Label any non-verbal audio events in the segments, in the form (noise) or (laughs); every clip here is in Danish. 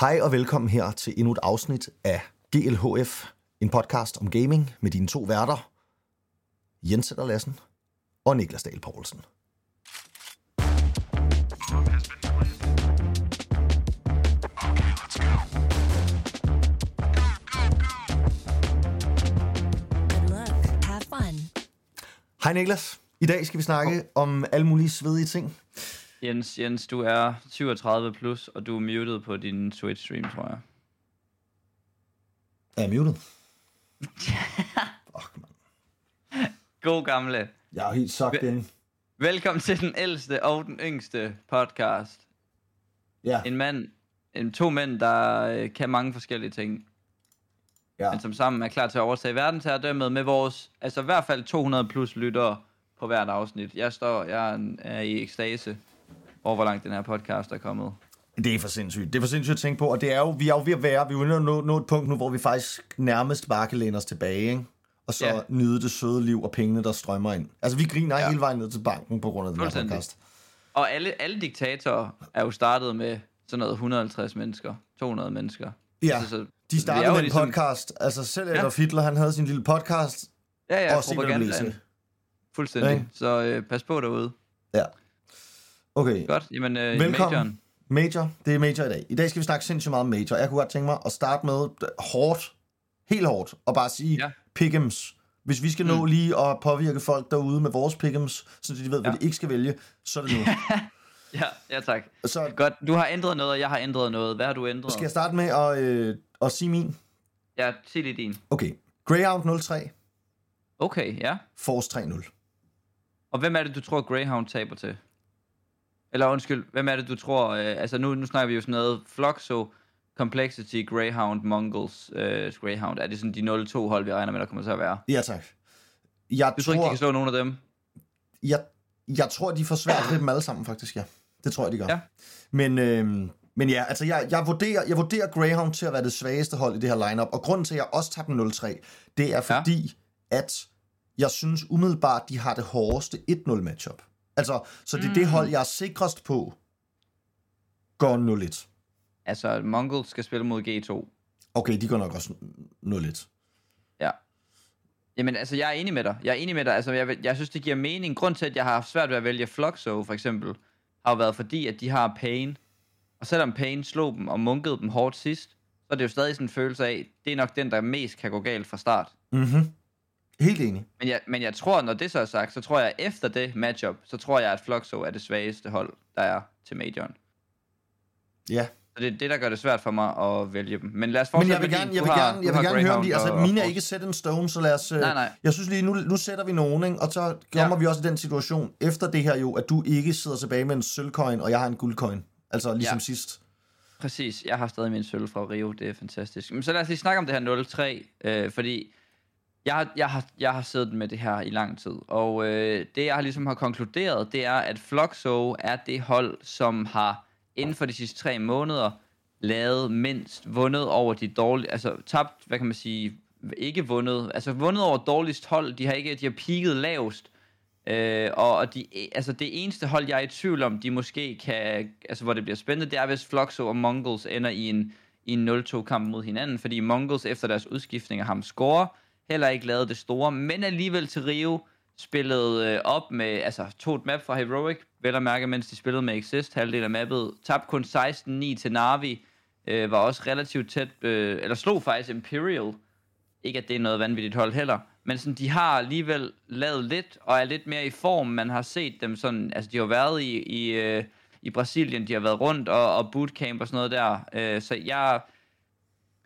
Hej og velkommen her til endnu et afsnit af GLHF, en podcast om gaming med dine to værter, Jens Sætter Lassen og Niklas Dahl Poulsen. Good luck. Have fun. Hej Niklas. I dag skal vi snakke om alle mulige svedige ting. Jens, Jens, du er 37 plus, og du er muted på din Twitch-stream, tror jeg. Er jeg muted? (laughs) Fuck, man. God gamle. Jeg er helt sagt ind. Velkommen til den ældste og den yngste podcast. Ja, En mand, en, to mænd, der øh, kan mange forskellige ting, ja. men som sammen er klar til at overtage verdensherredømmet med vores, altså i hvert fald 200 plus lyttere på hvert afsnit. Jeg står, jeg er, en- er i ekstase over, hvor langt den her podcast er kommet. Det er for sindssygt. Det er for sindssygt at tænke på, og det er jo, vi er jo ved at være, vi er jo nå, nå, et punkt nu, hvor vi faktisk nærmest bare kan læne os tilbage, ikke? Og så Ja. nyde det søde liv og pengene, der strømmer ind. Altså, vi griner ja. Ja. hele vejen ned til banken på grund af den her podcast. Og alle, alle diktatorer er jo startet med sådan noget 150 mennesker, 200 mennesker. Ja, Altså, så de startede med en ligesom- podcast. Altså, selv Ja. Adolf Hitler, han havde sin lille podcast. Ja, ja, og propagandaen. Fuldstændig. Ikke? Så øh, pas på derude. Ja. Okay, Godt, jamen øh, Velkommen. Majoren. Major. Det er Major i dag. I dag skal vi snakke sindssygt meget om Major. Jeg kunne godt tænke mig at starte med øh, hårdt, helt hårdt, og bare sige ja. Pick'ems. Hvis vi skal nå Mm. lige at påvirke folk derude med vores pick'ems, så de ved, hvad Ja. de ikke skal vælge, så er det nu. (laughs) Ja, ja tak. så Godt, du har ændret noget, og jeg har ændret noget. Hvad har du ændret? skal jeg starte med at, øh, at sige min. Ja, sig lige din. Okay. Greyhound 03, Okay, ja. Force 3-0. Og hvem er det, du tror, Greyhound taber til? Eller undskyld, hvem er det, du tror... Øh, altså nu, nu snakker vi jo sådan noget Fluxo, Complexity, Greyhound, Mongols, øh, Greyhound. Er det sådan de 0-2 hold, vi regner med, der kommer til at være? Ja, tak. Jeg Du tror ikke, de kan slå nogen af dem? jeg, jeg tror, de får svært ved dem alle sammen, faktisk, ja. Det tror jeg, de gør. Ja. Men, øh, men ja, altså, jeg, jeg, vurderer, jeg vurderer Greyhound til at være det svageste hold i det her lineup, og grunden til, at jeg også tager dem 0-3, det er fordi, ja. at jeg synes umiddelbart, de har det hårdeste 1-0 matchup. Altså, så det er mm. det hold, jeg er sikrest på, går 0-1. Altså, Mongols skal spille mod G2. Okay, de går nok også 0-1. Ja. Jamen, altså, jeg er enig med dig. Jeg er enig med dig. Altså, jeg, jeg synes, det giver mening. Grund til, at jeg har haft svært ved at vælge Fluxo, for eksempel, har jo været fordi, at de har Pain. Og selvom Pain slog dem og munkede dem hårdt sidst, så er det jo stadig sådan en følelse af, det er nok den, der mest kan gå galt fra start. Mhm. Helt enig. Men jeg, men jeg tror, når det så er sagt, så tror jeg, efter det matchup, så tror jeg, at Fluxo er det svageste hold, der er til Majoren. Ja. Så det er det, der gør det svært for mig at vælge dem. Men lad os Men fortsætte jeg vil med gerne, jeg vil har- gerne, du jeg har vil gerne høre om de, altså og- mine er ikke set en stone, så lad os, øh, Nej, nej. jeg synes lige, nu, nu sætter vi nogen, ikke? og så kommer Ja. vi også i den situation, efter det her jo, at du ikke sidder tilbage med en sølvcoin, og jeg har en guldcoin. Altså ligesom Ja. sidst. Præcis, jeg har stadig min sølv fra Rio, det er fantastisk. Men så lad os lige snakke om det her 0-3, øh, fordi jeg, har- jeg, har, jeg har siddet med det her i lang tid, og øh, det jeg har ligesom har konkluderet, det er, at Fluxo er det hold, som har inden for de sidste tre måneder lavet mindst, vundet over de dårlige, altså tabt, hvad kan man sige, ikke vundet, altså vundet over dårligst hold, de har ikke, de har peaked lavest, Øh, og og de, altså det eneste hold, jeg er i tvivl om, de måske kan, altså hvor det bliver spændende, det er, hvis Fluxo og Mongols ender i en, i en 0-2-kamp mod hinanden, fordi Mongols efter deres udskiftning af ham scorer, heller ikke lavet det store, men alligevel til Rio spillede øh, op med, altså tog et map fra Heroic, vel at mærke, mens de spillede med Exist, halvdelen af mappet, tabte kun 16-9 til Navi, øh, var også relativt tæt, øh, eller slog faktisk Imperial, ikke at det er noget vanvittigt hold heller, men sådan, de har alligevel lavet lidt, og er lidt mere i form. Man har set dem sådan, altså de har været i, i, øh, i Brasilien, de har været rundt og, og bootcamp og sådan noget der. Øh, så jeg,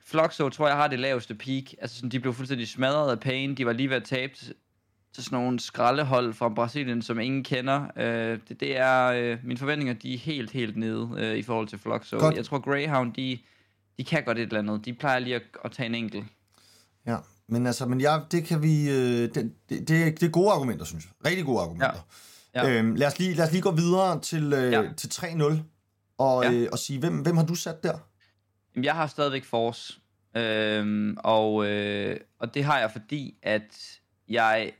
Fluxo tror jeg har det laveste peak. Altså sådan, de blev fuldstændig smadret af pain. De var lige ved at tabe til, sådan nogle skraldehold fra Brasilien, som ingen kender. Øh, det, det er, øh, mine forventninger, de er helt, helt nede øh, i forhold til Fluxo. Godt. Jeg tror Greyhound, de, de kan godt et eller andet. De plejer lige at, at tage en enkelt. Ja, men altså, men ja, det kan vi, øh, det, det, det, det er gode argumenter, synes jeg. Rigtig gode argumenter. Ja. Ja. Øhm, lad, os lige, lad os lige gå videre til, øh, Ja. til 3-0, og, Ja. øh, og sige, hvem, hvem har du sat der? Jamen, jeg har stadigvæk Force. Øhm, og, øh, og det har jeg, fordi at jeg,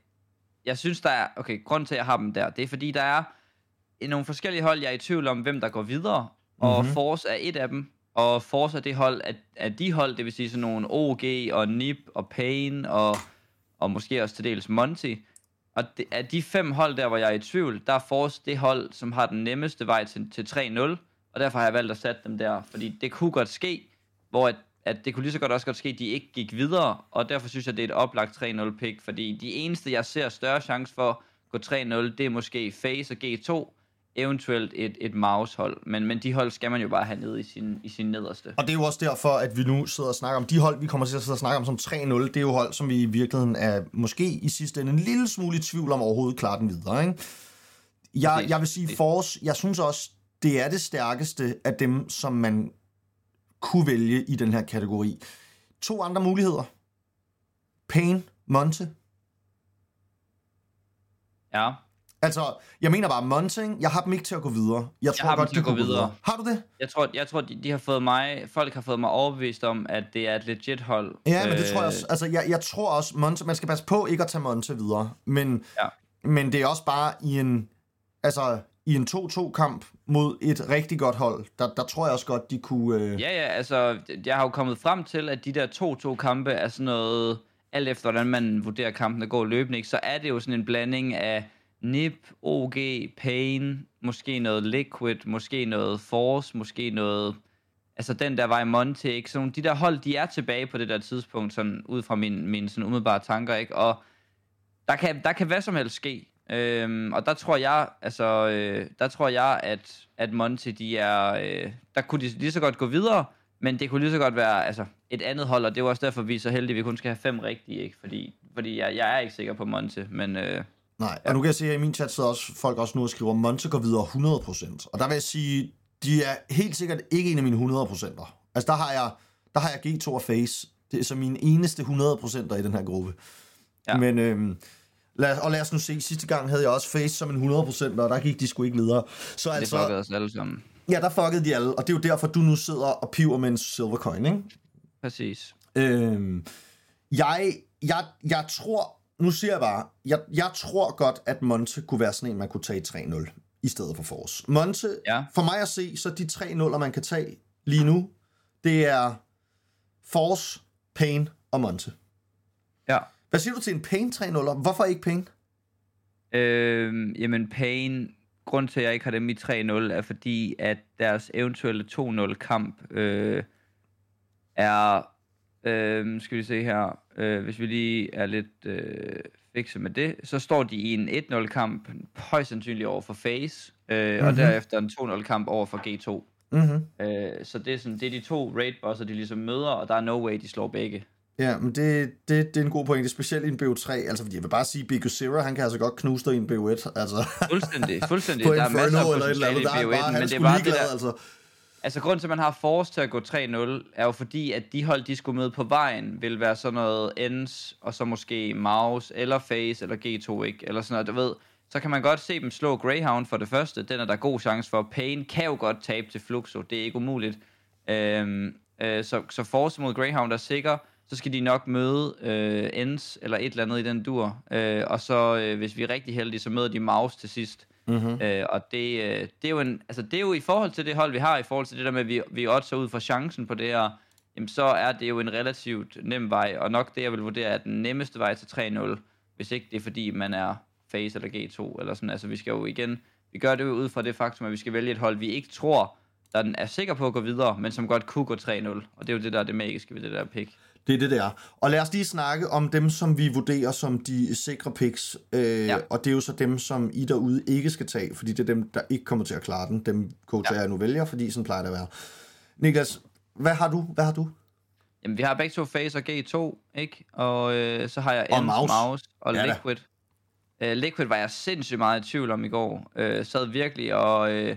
jeg synes, der er... Okay, grunden til, at jeg har dem der, det er, fordi der er nogle forskellige hold, jeg er i tvivl om, hvem der går videre. Og Mhm. mm-hmm. Force er et af dem. og Force er det hold, at, at de hold, det vil sige sådan nogle OG og Nip og Pain og, og måske også til dels Monty. Og det, af de fem hold der, hvor jeg er i tvivl, der er Force det hold, som har den nemmeste vej til, til 3-0, og derfor har jeg valgt at sætte dem der, fordi det kunne godt ske, hvor at, at det kunne lige så godt også godt ske, at de ikke gik videre, og derfor synes jeg, det er et oplagt 3-0 pick, fordi de eneste, jeg ser større chance for at gå 3-0, det er måske Face og G2, eventuelt et, et mouse-hold, men, men de hold skal man jo bare have nede i sin, i sin nederste. Og det er jo også derfor, at vi nu sidder og snakker om de hold, vi kommer til at sidde og snakke om som 3-0. Det er jo hold, som vi i virkeligheden er måske i sidste ende en lille smule i tvivl om overhovedet klare den videre. Ikke? Jeg, jeg vil sige Force, jeg synes også, det er det stærkeste af dem, som man kunne vælge i den her kategori. To andre muligheder. Pain, Monte. Ja. Altså, jeg mener bare Monting, jeg har dem ikke til at gå videre. Jeg tror har dem godt, til at gå videre. videre. Har du det? Jeg tror, jeg tror de, de har fået mig, folk har fået mig overbevist om, at det er et legit hold. Ja, men det tror jeg Øh, også. Altså, jeg, jeg tror også, Monte, man skal passe på ikke at tage Monte videre. Men, Ja. men det er også bare i en, altså, i en 2-2-kamp mod et rigtig godt hold, der, der tror jeg også godt, de kunne... Øh... Ja, ja, altså, jeg har jo kommet frem til, at de der 2-2 kampe er sådan noget, alt efter hvordan man vurderer kampen, der går løbende, ikke, så er det jo sådan en blanding af Nip, OG, Pain, måske noget Liquid, måske noget Force, måske noget... Altså den der var i Monte, ikke? Så de der hold, de er tilbage på det der tidspunkt, sådan ud fra mine, mine sådan umiddelbare tanker, ikke? Og der kan, der kan hvad som helst ske. Øhm, og der tror jeg, altså, øh, der tror jeg, at, at Monte, de er, øh, der kunne de lige så godt gå videre, men det kunne lige så godt være altså, et andet hold, og det er også derfor, vi er så heldige, at vi kun skal have fem rigtige, ikke? Fordi, fordi jeg, jeg er ikke sikker på Monte, men øh, Nej, og nu kan jeg se, at i min chat sidder også folk også nu og skriver, at Monte går videre 100%. Og der vil jeg sige, de er helt sikkert ikke en af mine 100%'er. Altså, der har jeg, der har jeg G2 og Face. Det er så mine eneste 100%'er i den her gruppe. Ja. Ja. Men, øhm, lad, og lad os nu se, sidste gang havde jeg også Face som en 100%, og der gik de sgu ikke videre. Så det altså, fuckede os alle sammen. ja, der fuckede de alle, og det er jo derfor, du nu sidder og piver med en silver coin, ikke? Præcis. Øhm, jeg, jeg, jeg tror, nu siger jeg bare, jeg, jeg tror godt, at Monte kunne være sådan en, man kunne tage 3-0 i stedet for Force. Monte, Ja. for mig at se, så de 3 0 man kan tage lige nu, det er Force, Pain og Monte. Ja. Hvad siger du til en Pain 3 0 Hvorfor ikke Pain? Øh, jamen, Pain, grund til, at jeg ikke har dem i 3-0, er fordi, at deres eventuelle 2-0 kamp øh, er, øh, skal vi se her, øh, hvis vi lige er lidt øh, fikse med det, så står de i en 1-0 kamp, højst sandsynligt over for Face, øh, mm-hmm. og Mhm. derefter en 2-0 kamp over for G2. Mm-hmm. Øh, så det er, sådan, det er de to raid bosser, de ligesom møder, og der er no way, de slår begge. Ja, men det, det, det er en god pointe, specielt i en BO3. Altså, fordi jeg vil bare sige, Big Zero, han kan altså godt knuse dig i en BO1. Altså, Fuldstændig, (laughs) fuldstændig. der er masser af Inferno eller eller potentiale i er BO1, bare, men det er bare det der, altså. Altså, grund til, at man har Force til at gå 3-0, er jo fordi, at de hold, de skulle møde på vejen, vil være sådan noget Ends, og så måske Mouse, eller Face, eller G2, ikke? Eller sådan noget, du ved. Så kan man godt se dem slå Greyhound for det første. Den er der god chance for. Pain kan jo godt tabe til Fluxo. Det er ikke umuligt. Øhm, øh, så, så Force mod Greyhound er sikker. Så skal de nok møde øh, Ends, eller et eller andet i den dur. Øh, og så, øh, hvis vi er rigtig heldige, så møder de Mouse til sidst. Mm-hmm. Øh, og det, øh, det, er jo en, altså det er jo i forhold til det hold, vi har, i forhold til det der med, at vi, vi oddser ud for chancen på det her, jamen så er det jo en relativt nem vej, og nok det, jeg vil vurdere, er den nemmeste vej til 3-0, hvis ikke det er fordi, man er Face eller G2, eller sådan, altså vi skal jo igen, vi gør det jo ud fra det faktum, at vi skal vælge et hold, vi ikke tror, der er sikker på at gå videre, men som godt kunne gå 3-0, og det er jo det, der er det magiske ved det der pick. Det er det, der. Og lad os lige snakke om dem, som vi vurderer som de sikre picks. Øh, Ja. Og det er jo så dem, som I derude ikke skal tage, fordi det er dem, der ikke kommer til at klare den. Dem coacher ja. jeg nu vælger, fordi sådan plejer det at være. Niklas, hvad har du? Hvad har du? Jamen, vi har begge to Face og G2, ikke? Og øh, så har jeg Og Mouse. Mouse og Ja da. Liquid. Uh, Liquid var jeg sindssygt meget i tvivl om i går. Uh, sad virkelig og, uh,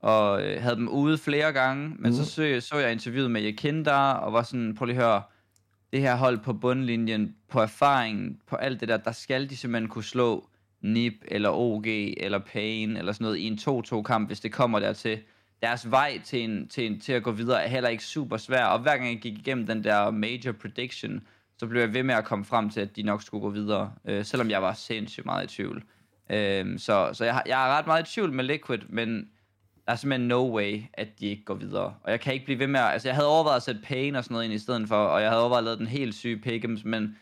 og uh, havde dem ude flere gange. Men Mhm. så, så så jeg interviewet med Jekinda, og var sådan, prøv lige at høre, det her hold på bundlinjen, på erfaringen, på alt det der, der skal de simpelthen kunne slå Nip, eller OG, eller Pain, eller sådan noget i en 2-2-kamp, hvis det kommer dertil. Deres vej til, en, til, en, til at gå videre er heller ikke super svær, og hver gang jeg gik igennem den der major prediction, så blev jeg ved med at komme frem til, at de nok skulle gå videre, øh, selvom jeg var sindssygt meget i tvivl. Øh, så så jeg, har- jeg er ret meget i tvivl med Liquid, men der er simpelthen no way, at de ikke går videre. Og jeg kan ikke blive ved med at, altså jeg havde overvejet at sætte Payne og sådan noget ind i stedet for, og jeg havde overvejet at lave den helt syge Pickens, men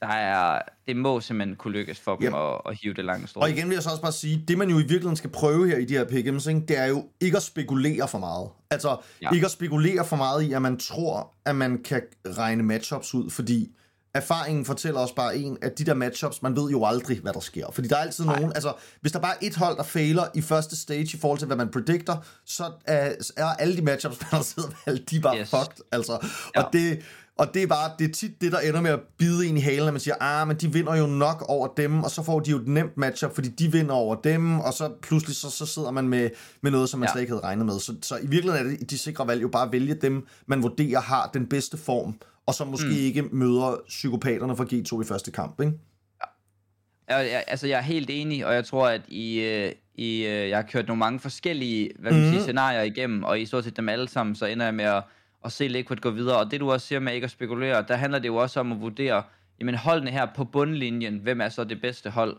der er, det må simpelthen kunne lykkes for dem Yep. at, at hive det lange strå. Og igen vil jeg så også bare sige, det man jo i virkeligheden skal prøve her i de her pick'ems, ikke, det er jo ikke at spekulere for meget. Altså. Ja. ikke at spekulere for meget i, at man tror, at man kan regne matchups ud, fordi erfaringen fortæller os bare en, at de der matchups, man ved jo aldrig, hvad der sker. Fordi der er altid nogen, altså, hvis der bare er et hold, der fejler i første stage i forhold til, hvad man predicter, så er, er alle de matchups, (laughs) man har siddet valgt, de er bare yes. Fucked. Altså, Ja. og det, og det er bare, det er tit det, der ender med at bide en i halen, at man siger, ah, men de vinder jo nok over dem, og så får de jo et nemt matchup, fordi de vinder over dem, og så pludselig så, så sidder man med, med noget, som man. Ja. slet ikke havde regnet med. Så, så i virkeligheden er det de sikre valg jo bare at vælge dem, man vurderer har den bedste form, og som måske mm. ikke møder psykopaterne fra G2 i første kamp, ikke? Jeg, jeg, altså, jeg er helt enig, og jeg tror, at i, øh, i, øh, jeg har kørt nogle mange forskellige hvad kan man sige, scenarier igennem, og i stort set dem alle sammen, så ender jeg med at, at se Liquid gå videre. Og det du også siger med ikke at spekulere, der handler det jo også om at vurdere, jamen holdene her på bundlinjen, hvem er så det bedste hold?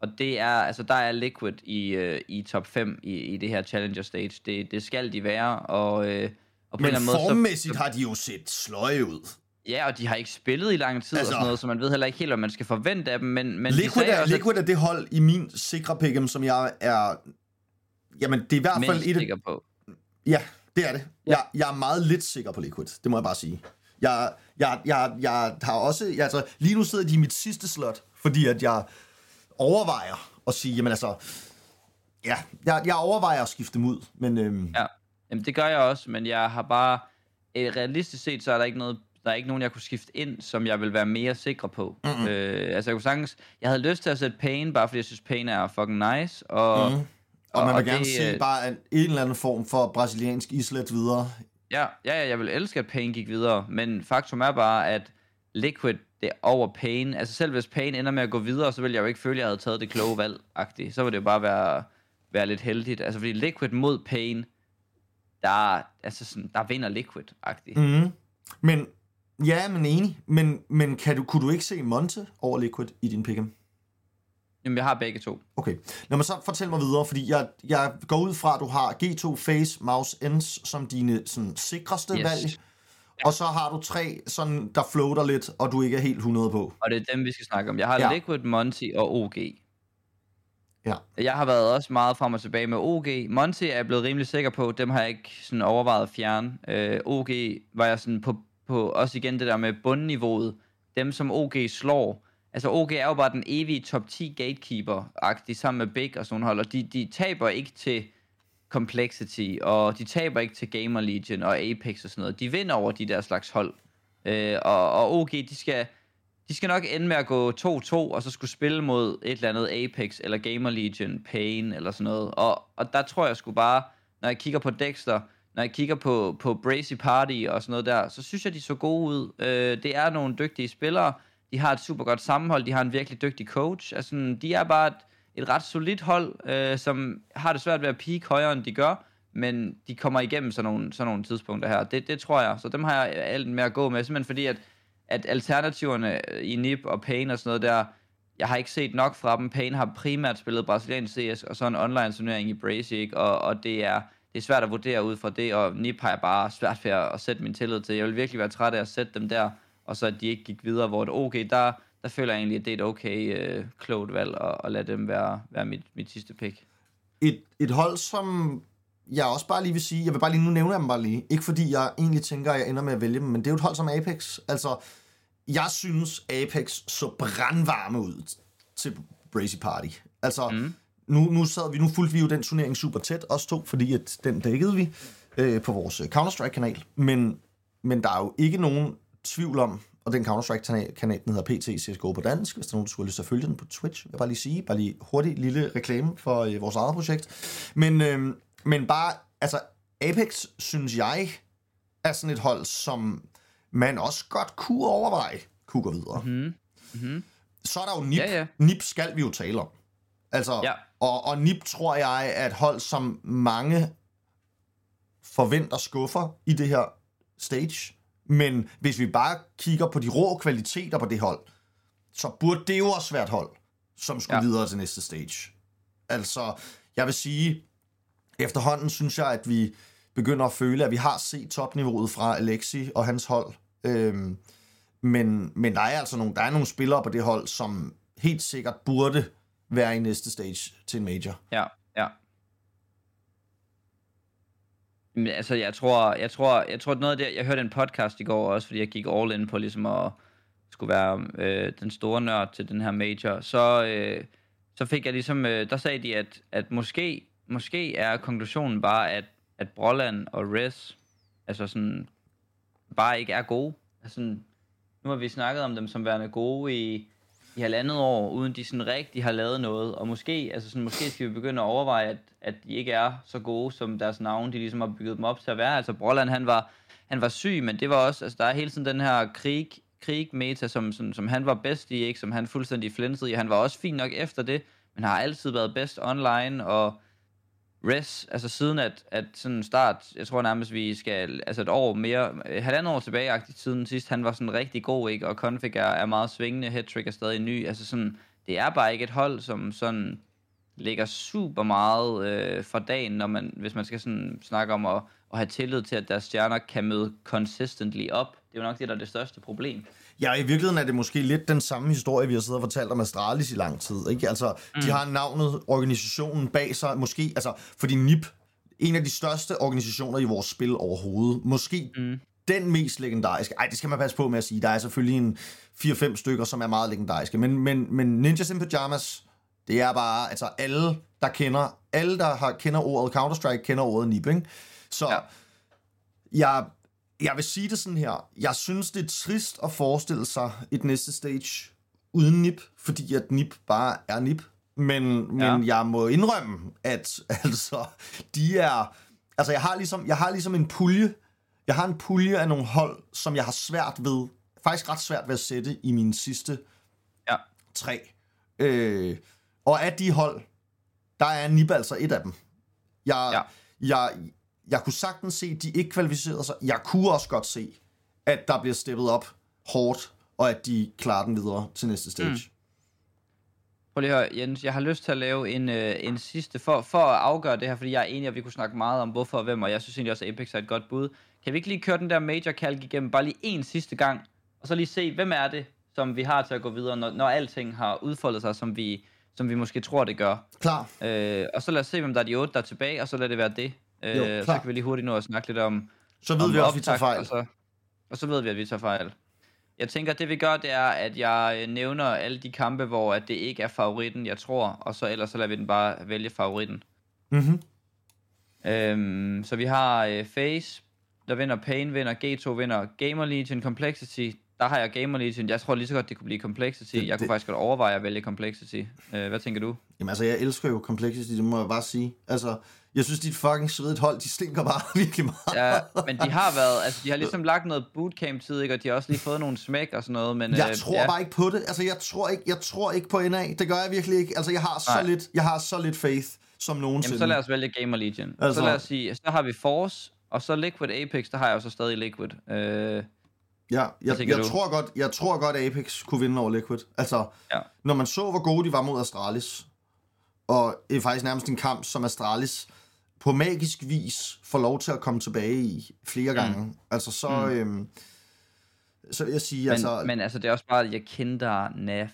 Og det er, altså der er Liquid i, øh, i top 5 i, i det her Challenger Stage. Det, det skal de være, og, øh, og på Men en eller anden måde, så, formmæssigt har de jo set sløje ud. ja, og de har ikke spillet i lang tid Altså- og sådan noget, så man ved heller ikke helt, hvad man skal forvente af dem, men, men de Liquid sagde er, også, Liquid er det hold i min sikre pick'em, som jeg er... Jamen, det er i hvert fald mindst et sikker på. Ja, det er det. Ja. Jeg, jeg er meget lidt sikker på Liquid, det må jeg bare sige. Jeg, jeg, jeg, jeg har også... Jeg, altså, lige nu sidder de i mit sidste slot, fordi at jeg overvejer at sige, jamen altså... Ja, jeg, jeg overvejer at skifte dem ud, men... Øhm, Ja, Jamen, det gør jeg også, men jeg har bare... Øh, realistisk set, så er der ikke noget... Der er ikke nogen, jeg kunne skifte ind, som jeg vil være mere sikker på. Mm-hmm. Øh, altså, jeg kunne sagtens... Jeg havde lyst til at sætte Pain, bare fordi jeg synes, Pain er fucking nice. Og, Mhm. og man vil og gerne det, se øh, bare en, en eller anden form for brasiliansk islet videre. Ja, ja, ja, jeg vil elske, at Pain gik videre, men faktum er bare, at Liquid det er over Pain. Altså selv hvis Pain ender med at gå videre, så vil jeg jo ikke føle, at jeg havde taget det kloge valg -agtigt. Så vil det jo bare være, være lidt heldigt. Altså fordi Liquid mod Pain, der, altså sådan, der vinder Liquid-agtigt. Mm. Mm. Men, ja, men enig. Men, men kan du, kunne du ikke se Monte over Liquid i din pick'em? Jamen, jeg har begge to. Okay, lad mig så fortælle mig videre, fordi jeg, jeg går ud fra, at du har G2 Face, Mouse Ends som dine sådan, sikreste yes. Valg. Og så har du tre, sådan, der floater lidt, og du ikke er helt 100 på. Og det er dem, vi skal snakke om. Jeg har Ja. ja. Liquid, Monty og OG. Ja. Jeg har været også meget frem og tilbage med OG. Monty er jeg blevet rimelig sikker på. Dem har jeg ikke sådan overvejet at fjerne. Øh, OG var jeg sådan på, på også igen det der med bundniveauet. Dem som OG slår. Altså OG er jo bare den evige top 10 gatekeeper-agtig sammen med Big og sådan hold. Og de, de taber ikke til Complexity, og de taber ikke til Gamer Legion og Apex og sådan noget. De vinder over de der slags hold. Øh, og, og OG, de skal, de skal nok ende med at gå 2-2, og så skulle spille mod et eller andet Apex, eller Gamer Legion, Pain, eller sådan noget. Og, og der tror jeg sgu bare, når jeg kigger på Dexter, når jeg kigger på, på Brazy Party og sådan noget der, så synes jeg, de så gode ud. Øh, det er nogle dygtige spillere, de har et super godt sammenhold, de har en virkelig dygtig coach. Altså, de er bare et, et ret solidt hold, øh, som har det svært ved at peak højere, end de gør, men de kommer igennem sådan nogle, sådan nogle tidspunkter her. Det, det tror jeg, så dem har jeg alt med at gå med, simpelthen fordi, at, at alternativerne øh, i NIP og Pain og sådan noget der, jeg har ikke set nok fra dem. Pain har primært spillet brasiliansk CS, og så en online turnering i Brazy, og, og det er det er svært at vurdere ud fra det, og NIP har jeg bare svært ved at, at sætte min tillid til. Jeg vil virkelig være træt af at sætte dem der, og så at de ikke gik videre, hvor det okay, der, der føler jeg egentlig, at det er et okay øh, klogt valg, at, at lade dem være, være mit, mit sidste pick. Et, et hold, som jeg også bare lige vil sige, jeg vil bare lige nu nævne dem bare lige, ikke fordi jeg egentlig tænker, at jeg ender med at vælge dem, men det er jo et hold som Apex. Altså, jeg synes, Apex så brandvarme ud til Brazy Party. Altså, mm. Nu, nu, sad vi, nu fulgte vi jo den turnering super tæt, os to, fordi at den dækkede vi øh, på vores øh, Counter-Strike-kanal. Men, men der er jo ikke nogen tvivl om, og den Counter-Strike-kanal, den hedder PT CSGO på dansk, hvis der er nogen, der skulle lyst til at følge den på Twitch, vil jeg bare lige sige, bare lige hurtig lille reklame for øh, vores eget projekt. Men, øh, men bare, altså, Apex, synes jeg, er sådan et hold, som man også godt kunne overveje, kunne gå videre. Mm. Mm-hmm. Så er der jo NIP. Ja, ja. NIP skal vi jo tale om. Altså, Ja. Og, og NIP tror jeg er et hold, som mange forventer skuffer i det her stage. Men hvis vi bare kigger på de rå kvaliteter på det hold, så burde det jo også være et hold, som skulle ja. Ja. videre til næste stage. Altså, jeg vil sige, efterhånden synes jeg, at vi begynder at føle, at vi har set topniveauet fra Alexi og hans hold. Øhm, men, men der er altså nogle, der er nogle spillere på det hold, som helt sikkert burde være i næste stage til en major. Ja, ja. Men altså, jeg tror, jeg tror, jeg tror, noget af det, jeg hørte en podcast i går også, fordi jeg gik all in på ligesom at skulle være øh, den store nørd til den her major, så, øh, så fik jeg ligesom, øh, der sagde de, at, at måske, måske er konklusionen bare, at, at Brolland og Res, altså sådan, bare ikke er gode. Altså nu har vi snakket om dem som værende gode i, i halvandet år, uden de sådan rigtig har lavet noget. Og måske, altså sådan, måske skal vi begynde at overveje, at, at de ikke er så gode, som deres navn, de ligesom har bygget dem op til at være. Altså Brolland, han var, han var syg, men det var også, altså der er hele tiden den her krig, krig-meta, som, som, som han var bedst i, ikke? som han fuldstændig flinsede i. Han var også fin nok efter det, men har altid været bedst online, og Res, altså siden at, at sådan start, jeg tror nærmest vi skal, altså et år mere, øh, halvandet år tilbage siden sidst, han var sådan rigtig god, ikke, og config er, er meget svingende, Hattrick er stadig ny, altså sådan, det er bare ikke et hold, som sådan ligger super meget øh, for dagen, når man, hvis man skal sådan snakke om at, at have tillid til, at deres stjerner kan møde consistently op. Det er jo nok det, der er det største problem. Ja, i virkeligheden er det måske lidt den samme historie, vi har siddet og fortalt om Astralis i lang tid. Ikke? Altså, mm. de har navnet, organisationen bag sig, måske, altså, fordi NIP, en af de største organisationer i vores spil overhovedet, måske mm. den mest legendariske, ej, det skal man passe på med at sige, der er selvfølgelig en 4-5 stykker, som er meget legendariske, men, men, men Ninjas in Pyjamas, det er bare, altså alle, der kender, alle, der har, kender ordet Counter-Strike, kender ordet NIP, ikke? Så ja. jeg jeg vil sige det sådan her. Jeg synes, det er trist at forestille sig et næste stage uden NIP, fordi at NIP bare er NIP. Men, ja. men jeg må indrømme, at (laughs) altså, de er... Altså, jeg har, ligesom, jeg har ligesom en pulje. Jeg har en pulje af nogle hold, som jeg har svært ved, faktisk ret svært ved at sætte i mine sidste ja. tre. Øh, og af de hold, der er NIP altså et af dem. Jeg, ja. jeg, jeg kunne sagtens se, at de ikke kvalificerede sig. Jeg kunne også godt se, at der bliver steppet op hårdt, og at de klarer den videre til næste stage. Mm. Prøv lige at høre, Jens, jeg har lyst til at lave en, øh, en sidste, for, for at afgøre det her, fordi jeg er enig, at vi kunne snakke meget om hvorfor og hvem, og jeg synes egentlig også, at Apex er et godt bud. Kan vi ikke lige køre den der major kalk igennem, bare lige en sidste gang, og så lige se, hvem er det, som vi har til at gå videre, når, når alting har udfoldet sig, som vi, som vi måske tror, det gør. Klar. Øh, og så lad os se, hvem der er de otte, der er tilbage, og så lad det være det. Jo, øh, så kan vi lige hurtigt nu at snakke lidt om... Så ved om vi også, at vi tager fejl. Og så, og så ved vi, at vi tager fejl. Jeg tænker, det vi gør, det er, at jeg øh, nævner alle de kampe, hvor at det ikke er favoritten, jeg tror, og så ellers så lader vi den bare vælge favoritten. Mm-hmm. Øhm, så vi har øh, Face, der vinder Pain, vinder G2, vinder Gamer Legion, Complexity. Der har jeg Gamer Legion. Jeg tror lige så godt, det kunne blive Complexity. Det, jeg kunne det... faktisk godt overveje at vælge Complexity. Øh, hvad tænker du? Jamen altså, jeg elsker jo Complexity, det må jeg bare sige. Altså, jeg synes, dit fucking svedigt hold, de stinker bare (laughs) virkelig meget. Ja, men de har været, altså de har ligesom lagt noget bootcamp-tid, ikke? og de har også lige fået nogle smæk og sådan noget. Men, jeg øh, tror ja. bare ikke på det. Altså, jeg tror ikke, jeg tror ikke på NA. Det gør jeg virkelig ikke. Altså, jeg har så, lidt, jeg har så lidt faith som nogensinde. Jamen, så lad os vælge Gamer Legion. Altså. Så lad os sige, så har vi Force, og så Liquid Apex, der har jeg jo så stadig Liquid. Øh, Ja, jeg, jeg, jeg tror godt, jeg tror godt, Apex kunne vinde over Liquid. Altså, ja. når man så, hvor gode de var mod Astralis, og det er faktisk nærmest en kamp, som Astralis på magisk vis får lov til at komme tilbage i flere mm. gange. Altså så, mm. øhm, så vil jeg sige, men, altså... Men altså, det er også bare, at jeg kender NAF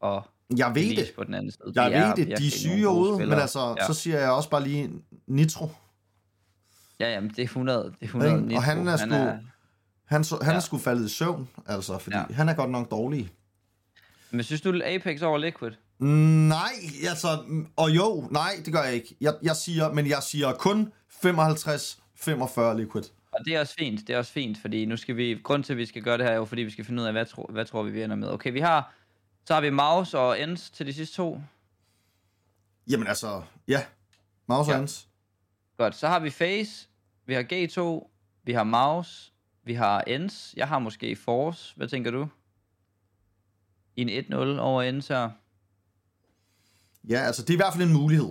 og jeg ved det. på den anden side. Jeg de ved det, de er syge ude, men altså, ja. så siger jeg også bare lige Nitro. Ja, jamen, det er 100, det er 100 ja, Nitro. Og han er sgu, han er, han, så, han ja. er sgu faldet i søvn, altså, fordi ja. han er godt nok dårlig. Men synes du Apex over Liquid? Nej, altså, og jo, nej, det gør jeg ikke. Jeg, jeg siger, men jeg siger kun 55-45 liquid. Og det er også fint, det er også fint, fordi nu skal vi, grund til, at vi skal gøre det her, er jo fordi, vi skal finde ud af, hvad, tro, hvad tror vi, vi ender med. Okay, vi har, så har vi mouse og ends til de sidste to. Jamen altså, ja, mouse ja. og ends. Godt, så har vi face, vi har G2, vi har mouse, vi har ends, jeg har måske force, hvad tænker du? I en 1-0 over ends her. Ja, altså det er i hvert fald en mulighed.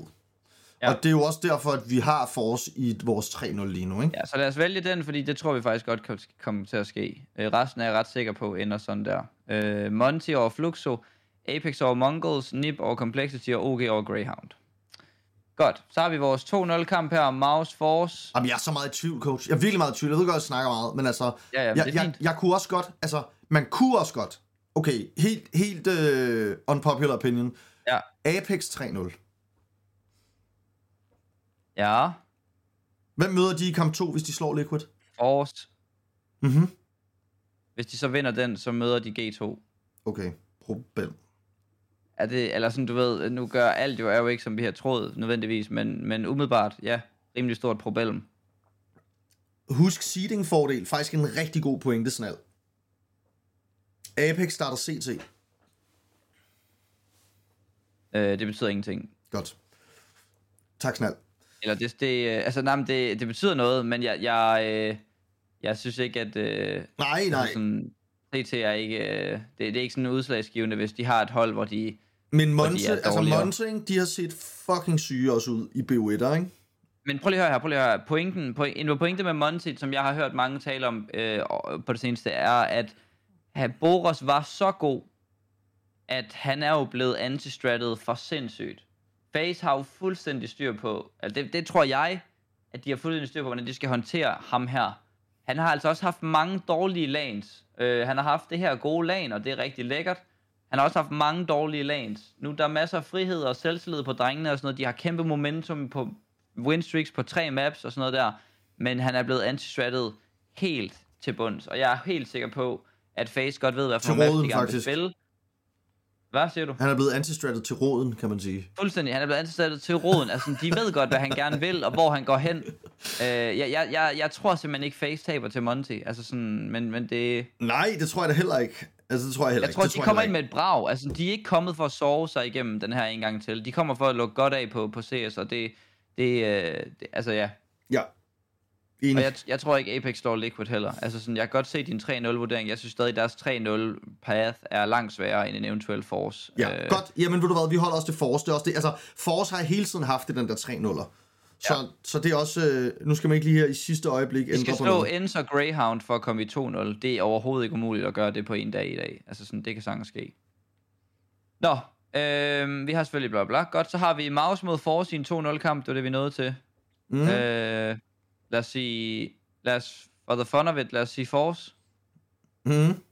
Ja. Og det er jo også derfor, at vi har Force i vores 3-0 lige nu, ikke? Ja, så lad os vælge den, fordi det tror vi faktisk godt kan komme til at ske. Øh, resten er jeg ret sikker på ender sådan der. Øh, Monty over Fluxo, Apex over Mongols, Nip over Complexity og OG over Greyhound. Godt. Så har vi vores 2-0-kamp her. Mouse Force. Jamen, jeg er så meget i tvivl, coach. Jeg er virkelig meget i tvivl. Jeg ved godt, jeg snakker meget, men altså... Ja, ja, men jeg, jeg, jeg, kunne også godt... Altså, man kunne også godt... Okay, helt, helt uh, unpopular opinion. Ja. Apex 3-0. Ja. Hvem møder de i kamp 2, hvis de slår Liquid? Force. Mhm. Hvis de så vinder den, så møder de G2. Okay, problem. Er det, eller sådan, du ved, nu gør alt jo, er jo ikke, som vi har troet, nødvendigvis, men, men umiddelbart, ja, rimelig stort problem. Husk seeding-fordel. Faktisk en rigtig god pointe, Snal. Apex starter CT. Øh, det betyder ingenting. Godt. Tak, Snal. Eller det, det, øh, altså, nej, men det, det betyder noget, men jeg, jeg, øh, jeg synes ikke, at øh, Nej, nej. altså sådan, CT er ikke, øh, det, det er ikke sådan udslagsgivende, hvis de har et hold, hvor de, Men Monte, altså. Monte, ikke, de har set fucking syge også ud i BO1'er, ikke? Men prøv lige at høre her, prøv lige at høre. Pointen, point, en pointe med Monty, som jeg har hørt mange tale om øh, på det seneste, er, at at Boros var så god, at han er jo blevet antistrattet for sindssygt. Face har jo fuldstændig styr på, altså det, det tror jeg, at de har fuldstændig styr på, hvordan de skal håndtere ham her. Han har altså også haft mange dårlige lanes. Øh, han har haft det her gode lane, og det er rigtig lækkert. Han har også haft mange dårlige lanes. Nu der er masser af frihed og selvtillid på drengene og sådan noget. De har kæmpe momentum på winstreaks på tre maps og sådan noget der. Men han er blevet antistrattet helt til bunds. Og jeg er helt sikker på, at FaZe godt ved, hvad for roden, de gerne vil spille. Hvad siger du? Han er blevet antistrattet til roden, kan man sige. Fuldstændig. Han er blevet ansat til roden. Altså, de ved godt, hvad han gerne vil, og hvor han går hen. Øh, jeg, jeg, jeg, jeg tror simpelthen ikke, Face taber til Monty. Altså sådan, men, men det... Nej, det tror jeg da heller ikke. Altså, det tror jeg heller Jeg ikke. tror, det de tror kommer jeg ind med et brag. Altså, de er ikke kommet for at sove sig igennem den her en gang til. De kommer for at lukke godt af på, på CS, og det... det, øh, det altså, ja. Ja. Enig. Og jeg, jeg tror ikke, Apex slår Liquid heller. Altså, sådan, jeg kan godt se din 3-0-vurdering. Jeg synes stadig, deres 3-0 path er langt sværere end en eventuel Force. Ja, øh. godt. Jamen, ved du hvad, vi holder også til Force. Det er også det. Altså, Force har hele tiden haft det, den der 3 0 så, ja. så det er også... Øh, nu skal man ikke lige her i sidste øjeblik Vi ændre skal på slå. Ends og Greyhound for at komme i 2-0. Det er overhovedet ikke umuligt at gøre det på en dag i dag. Altså sådan, det kan sagtens ske. Nå, øh, vi har selvfølgelig bla bla. Godt, så har vi Mouse mod Force i en 2-0 kamp. Det var det, vi nåede til. Mm. Øh, lad os sige... Lad os, for the fun of it, lad os sige Force. Mm.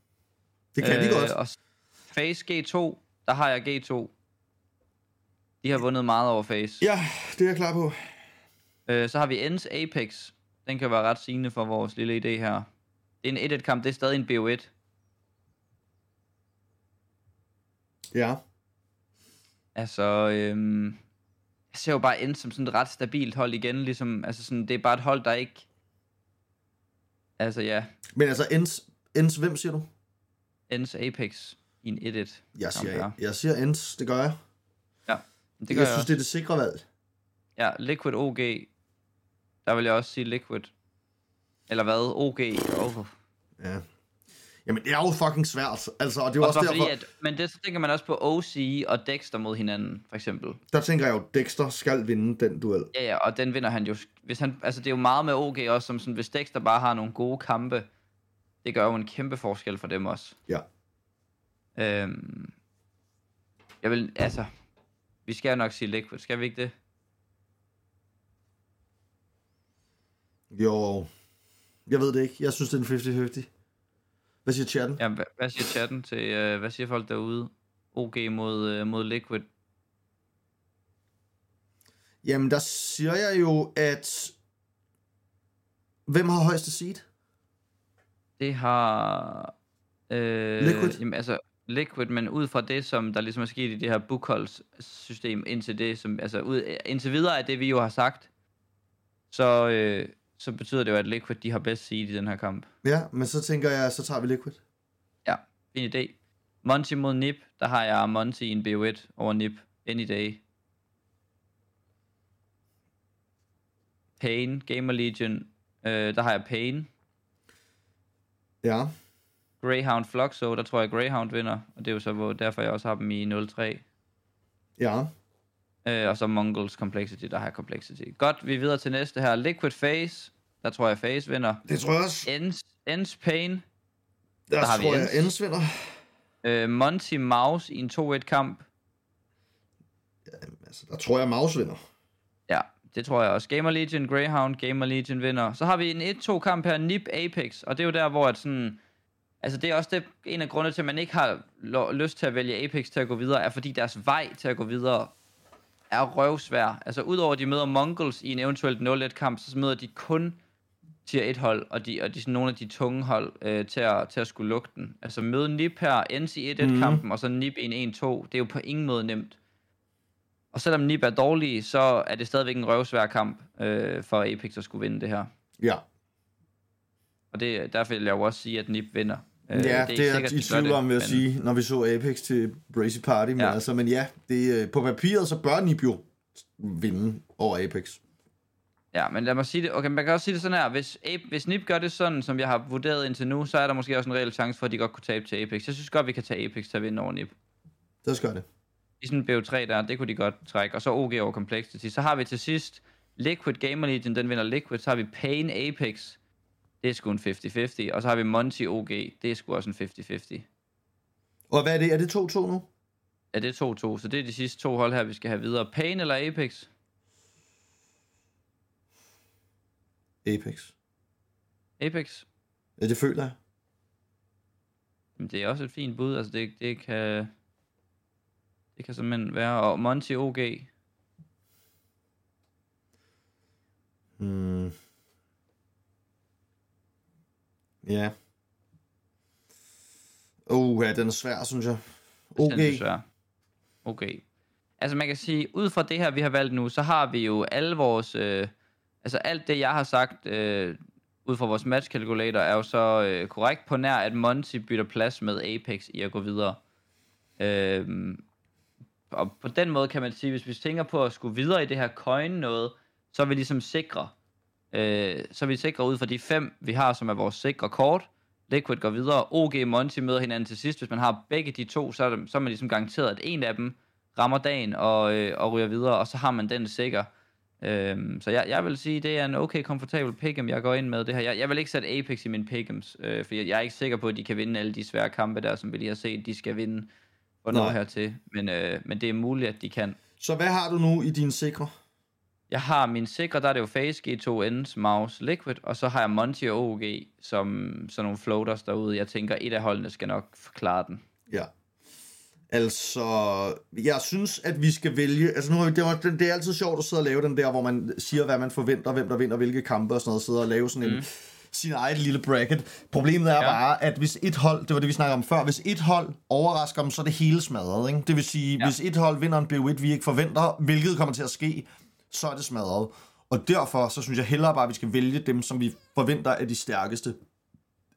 Det kan øh, de godt. Og Face G2, der har jeg G2. De har vundet meget over Face. Ja, det er jeg klar på. Øh, så har vi Ends Apex. Den kan være ret sigende for vores lille idé her. Det er en 1-1 kamp, det er stadig en BO1. Ja. Altså, øhm, jeg ser jo bare Ends som sådan et ret stabilt hold igen. Ligesom, altså sådan, det er bare et hold, der ikke... Altså ja, Men altså, Ends, Ends hvem siger du? Ends Apex i en 1-1. Jeg siger, her. jeg siger Ends, det gør jeg. Ja, det gør jeg jeg, synes, det er det sikre valg. Ja, Liquid OG. Der vil jeg også sige Liquid. Eller hvad? OG. Oh. Ja. Jamen, det er jo fucking svært. Altså, og det er jo Også derfor, fordi, at, men det så tænker man også på OC og Dexter mod hinanden, for eksempel. der tænker jeg jo, Dexter skal vinde den duel. Ja, ja, og den vinder han jo. Hvis han, altså, det er jo meget med OG også, som sådan, hvis Dexter bare har nogle gode kampe, det gør jo en kæmpe forskel for dem også. Ja. Øhm, jeg vil, altså, vi skal jo nok sige Liquid, skal vi ikke det? Jo, jeg ved det ikke. Jeg synes, det er en 50-50. Hvad siger chatten? Ja, hvad, hvad siger chatten til, øh, hvad siger folk derude? OG mod, øh, mod Liquid. Jamen, der siger jeg jo, at... Hvem har højeste seed? Det har... Øh, Liquid? Jamen, altså, Liquid, men ud fra det, som der ligesom er sket i det her bookholds-system, indtil det, som, altså, ud, indtil videre af det, vi jo har sagt, så, øh, så betyder det jo, at Liquid, de har bedst seed i den her kamp. Ja, men så tænker jeg, så tager vi Liquid. Ja, fin idé. Monty mod Nip, der har jeg Monty i en BO1 over Nip, any day. Pain, Gamer Legion, øh, der har jeg Pain. Ja. Greyhound Fluxo, der tror jeg Greyhound vinder, og det er jo så hvor, derfor jeg også har dem i 0-3. Ja. Øh, og så Mongols Complexity, der har Complexity. Godt, vi er videre til næste her. Liquid Phase, der tror jeg Phase vinder. Det tror jeg også. Ends, Ends Pain, Der, har vi tror jeg, Ends. Ends vinder. øh, Monty Mouse i en 2-1 kamp. Altså, der tror jeg, Maus vinder. det tror jeg også. Gamer Legion, Greyhound, Gamer Legion vinder. Så har vi en 1-2 kamp her, NIP Apex, og det er jo der, hvor at sådan... Altså det er også det, en af grundene til, at man ikke har lyst til at vælge Apex til at gå videre, er fordi deres vej til at gå videre er røvsvær. Altså udover at de møder Mongols i en eventuelt 0-1 kamp, så møder de kun tier 1 hold, og de, og de sådan nogle af de tunge hold øh, til, at, til at skulle lukke den. Altså møde NIP her, i 1-1 kampen, og så NIP i en 1-2, det er jo på ingen måde nemt. Og selvom NIP er dårlige, så er det stadigvæk en røvsvær kamp øh, for Apex at skulle vinde det her. Ja, Og det, derfor vil jeg jo også sige, at NIP vinder. Øh, ja, det er, sikkert, i de gør tvivl om, vil jeg sige, når vi så Apex til Brazy Party. Men, Ja. altså, men ja, det, øh, på papiret, så bør jo vinde over Apex. Ja, men lad mig sige det. Okay, man kan også sige det sådan her. Hvis, Ape, hvis NIP gør det sådan, som jeg har vurderet indtil nu, så er der måske også en reel chance for, at de godt kunne tabe til Apex. Jeg synes godt, vi kan tage Apex til at vinde over NIP. Det skal det. I sådan en BO3 der, det kunne de godt trække. Og så OG over Complexity. Så har vi til sidst Liquid Gamer Legion, den vinder Liquid. Så har vi Pain Apex. Det er sgu en 50-50. Og så har vi Monty OG. Det er sgu også en 50-50. Og hvad er det? Er det 2-2 nu? Ja, det er 2-2. Så det er de sidste to hold her, vi skal have videre. Pain eller Apex? Apex. Apex. Ja, det føler jeg. Men det er også et fint bud. Altså, det, det kan... Det kan simpelthen være. Og Monty OG. Hmm. Ja. Oh, ja, den er svær, synes jeg. Bestemt desværre. Okay. Altså man kan sige, ud fra det her, vi har valgt nu, så har vi jo alle vores... Øh, altså alt det, jeg har sagt, øh, ud fra vores match calculator, er jo så øh, korrekt på nær, at Monty bytter plads med Apex i at gå videre. Øh, og på den måde kan man sige, hvis vi tænker på at skulle videre i det her coin noget, så er vi ligesom sikre. Øh, så vi sikre ud fra de fem, vi har, som er vores sikre kort. Liquid går videre, OG og Monty møder hinanden til sidst. Hvis man har begge de to, så er, det, så er man ligesom garanteret, at en af dem rammer dagen og, øh, og ryger videre, og så har man den sikker. Øhm, så jeg, jeg vil sige, det er en okay komfortabel pick'em, jeg går ind med det her. Jeg, jeg vil ikke sætte Apex i mine pick'ems, øh, for jeg, er ikke sikker på, at de kan vinde alle de svære kampe der, som vi lige har set, de skal vinde for Nej. noget hertil. Men, øh, men det er muligt, at de kan. Så hvad har du nu i din sikre? Jeg har min sikre, der er det jo Phase, G2Ns, Mouse, Liquid, og så har jeg Monty og OG som sådan nogle floaters derude. Jeg tænker, et af holdene skal nok forklare den. Ja. Altså, jeg synes, at vi skal vælge... Altså, nu, har vi- det, var, det, det er altid sjovt at sidde og lave den der, hvor man siger, hvad man forventer, hvem der vinder hvilke kampe og sådan noget, sidde og lave sådan en Mm. sin eget lille bracket. Problemet er Ja. bare, at hvis et hold, det var det, vi snakkede om før, hvis et hold overrasker dem, så er det hele smadret. Ikke? Det vil sige, ja. hvis et hold vinder en BO1, vi ikke forventer, hvilket kommer til at ske, så er det smadret. Og derfor, så synes jeg hellere bare, at vi skal vælge dem, som vi forventer er de stærkeste.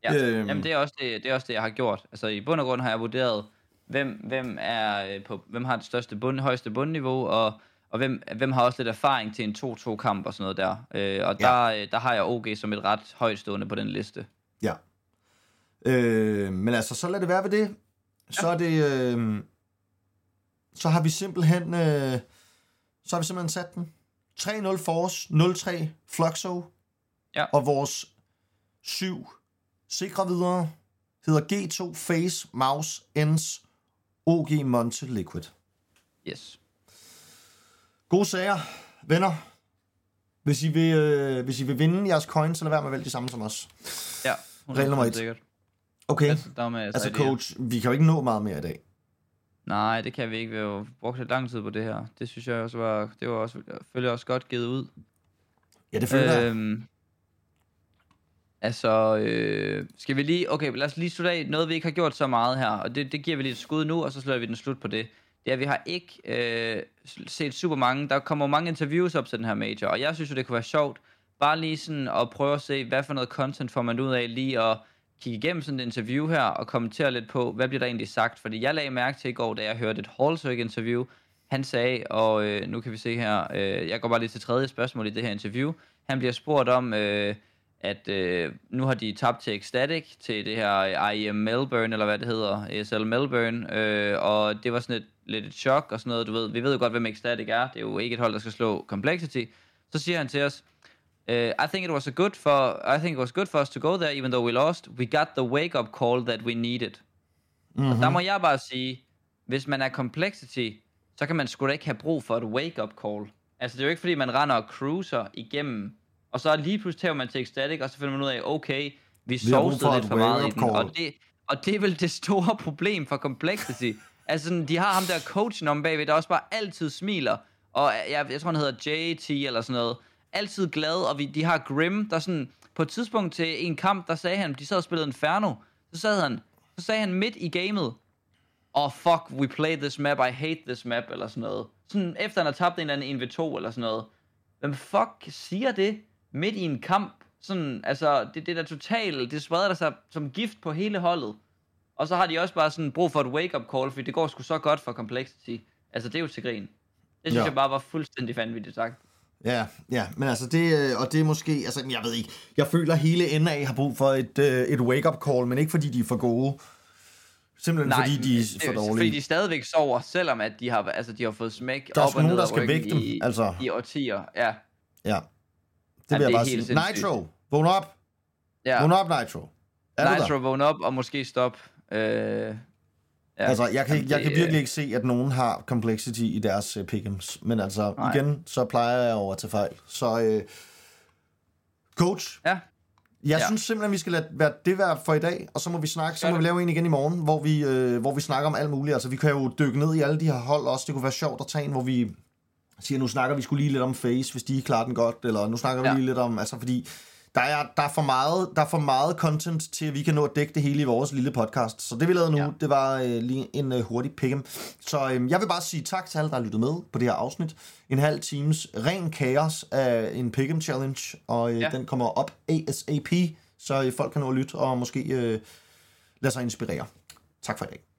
Ja, Øhm. jamen det er, også det, det er også det, jeg har gjort. Altså i bund og grund har jeg vurderet, hvem, hvem, er øh, på, hvem har det største bund, højeste bundniveau, og, og hvem, hvem har også lidt erfaring til en 2-2 kamp og sådan noget der. Øh, og Ja. der, øh, der har jeg OG som et ret højtstående på den liste. Ja. Øh, men altså, så lad det være ved det. Så er det... Øh, så har vi simpelthen... Øh, så har vi simpelthen sat den. 3-0 Force, 0-3 Fluxo. Ja. Og vores syv sikre videre hedder G2 Face, Mouse, Ends, OG Monte Liquid. Yes. Gode sager, venner. Hvis I vil, øh, hvis I vil vinde jeres coins, så lad være med at vælge de samme som os. Ja. Regel nummer 100% et. Sikkert. Okay, Altså, der er med, altså coach, vi kan jo ikke nå meget mere i dag. Nej, det kan vi ikke. Vi har jo brugt lidt lang tid på det her. Det synes jeg også var, det var også, selvfølgelig også godt givet ud. Ja, det føler jeg. Øhm, altså, øh, skal vi lige... Okay, lad os lige slutte af. Noget, vi ikke har gjort så meget her, og det, det giver vi lige et skud nu, og så slutter vi den slut på det. Det er, vi har ikke øh, set super mange... Der kommer mange interviews op til den her major, og jeg synes jo, det kunne være sjovt, bare lige sådan at prøve at se, hvad for noget content får man ud af lige at kigge igennem sådan et interview her, og kommentere lidt på, hvad bliver der egentlig sagt. Fordi jeg lagde mærke til i går, da jeg hørte et Hallsøg interview, han sagde, og øh, nu kan vi se her, øh, jeg går bare lige til tredje spørgsmål i det her interview. Han bliver spurgt om, øh, at øh, nu har de tabt til Ecstatic, til det her øh, IEM Melbourne, eller hvad det hedder, ESL Melbourne, øh, og det var sådan et, lidt et chok og sådan noget, du ved, vi ved jo godt, hvem Ecstatic er, det er jo ikke et hold, der skal slå Complexity. Så siger han til os, Uh, I think it was a good for I think it was good for us to go there, even though we lost. We got the wake up call that we needed. Mm-hmm. Og der må jeg bare sige, hvis man er complexity, så kan man sgu da ikke have brug for et wake up call. Altså, det er jo ikke, fordi man render og cruiser igennem, og så lige pludselig tager man til ecstatic, og så finder man ud af, okay, vi sovsede lidt for meget i den, call. og det, og det er vel det store (laughs) problem for Complexity. altså, sådan, de har ham der coachen om bagved, der også bare altid smiler, og jeg, jeg tror, han hedder JT eller sådan noget, altid glad, og vi, de har Grim, der sådan, på et tidspunkt til en kamp, der sagde han, de sad og spillede Inferno, så sad han, så sagde han midt i gamet, oh fuck, we play this map, I hate this map, eller sådan noget. Sådan efter han har tabt en eller anden 1v2 eller sådan noget. Hvem fuck siger det midt i en kamp? Sådan, altså, det, det er da totalt, det spreder der sig som gift på hele holdet. Og så har de også bare sådan brug for et wake-up call, fordi det går sgu så godt for Complexity. Altså, det er jo til grin. Det synes ja. jeg bare var fuldstændig vanvittigt sagt. Ja, ja, men altså det, øh, og det er måske, altså jeg ved ikke, jeg føler hele NA har brug for et, øh, et wake-up call, men ikke fordi de er for gode. Simpelthen Nej, fordi de er det for dårlige. Fordi de stadigvæk sover, selvom at de har, altså, de har fået smæk Der er op og nogen, ned der skal vække dem, i, altså. i årtier. Ja, Ja, det Ja, vil det jeg er bare sige. sindssygt. Nitro, vågn op. ja. Vågn op, Nitro. Er Nitro der? vågne op og måske stop. Øh, ja. Altså, jeg kan, Jamen, jeg kan virkelig ikke se, at nogen har complexity i deres uh, pick'ems. Men altså, Nej. igen, så plejer jeg over til fejl. Så, øh, coach, Ja, Jeg ja. Synes simpelthen, vi skal lade være, det være for i dag, og så må vi snakke, så må vi lave en igen i morgen, hvor vi, øh, hvor vi snakker om alt muligt. Altså, vi kan jo dykke ned i alle de her hold også. Det kunne være sjovt at tage en, hvor vi siger, nu snakker vi skulle lige lidt om face, hvis de klarer den godt, eller nu snakker vi Ja. lige lidt om, altså fordi der er, der, er for meget, der er for meget content til, at vi kan nå at dække det hele i vores lille podcast. Så det vi lavede nu, ja. Det var øh, lige en øh, hurtig pick'em. Så øh, jeg vil bare sige tak til alle, der har lyttet med på det her afsnit. En halv times ren kaos af en pick'em challenge, og øh. Ja. den kommer op ASAP, så øh, folk kan nå at lytte og måske øh, lade sig inspirere. Tak for i dag.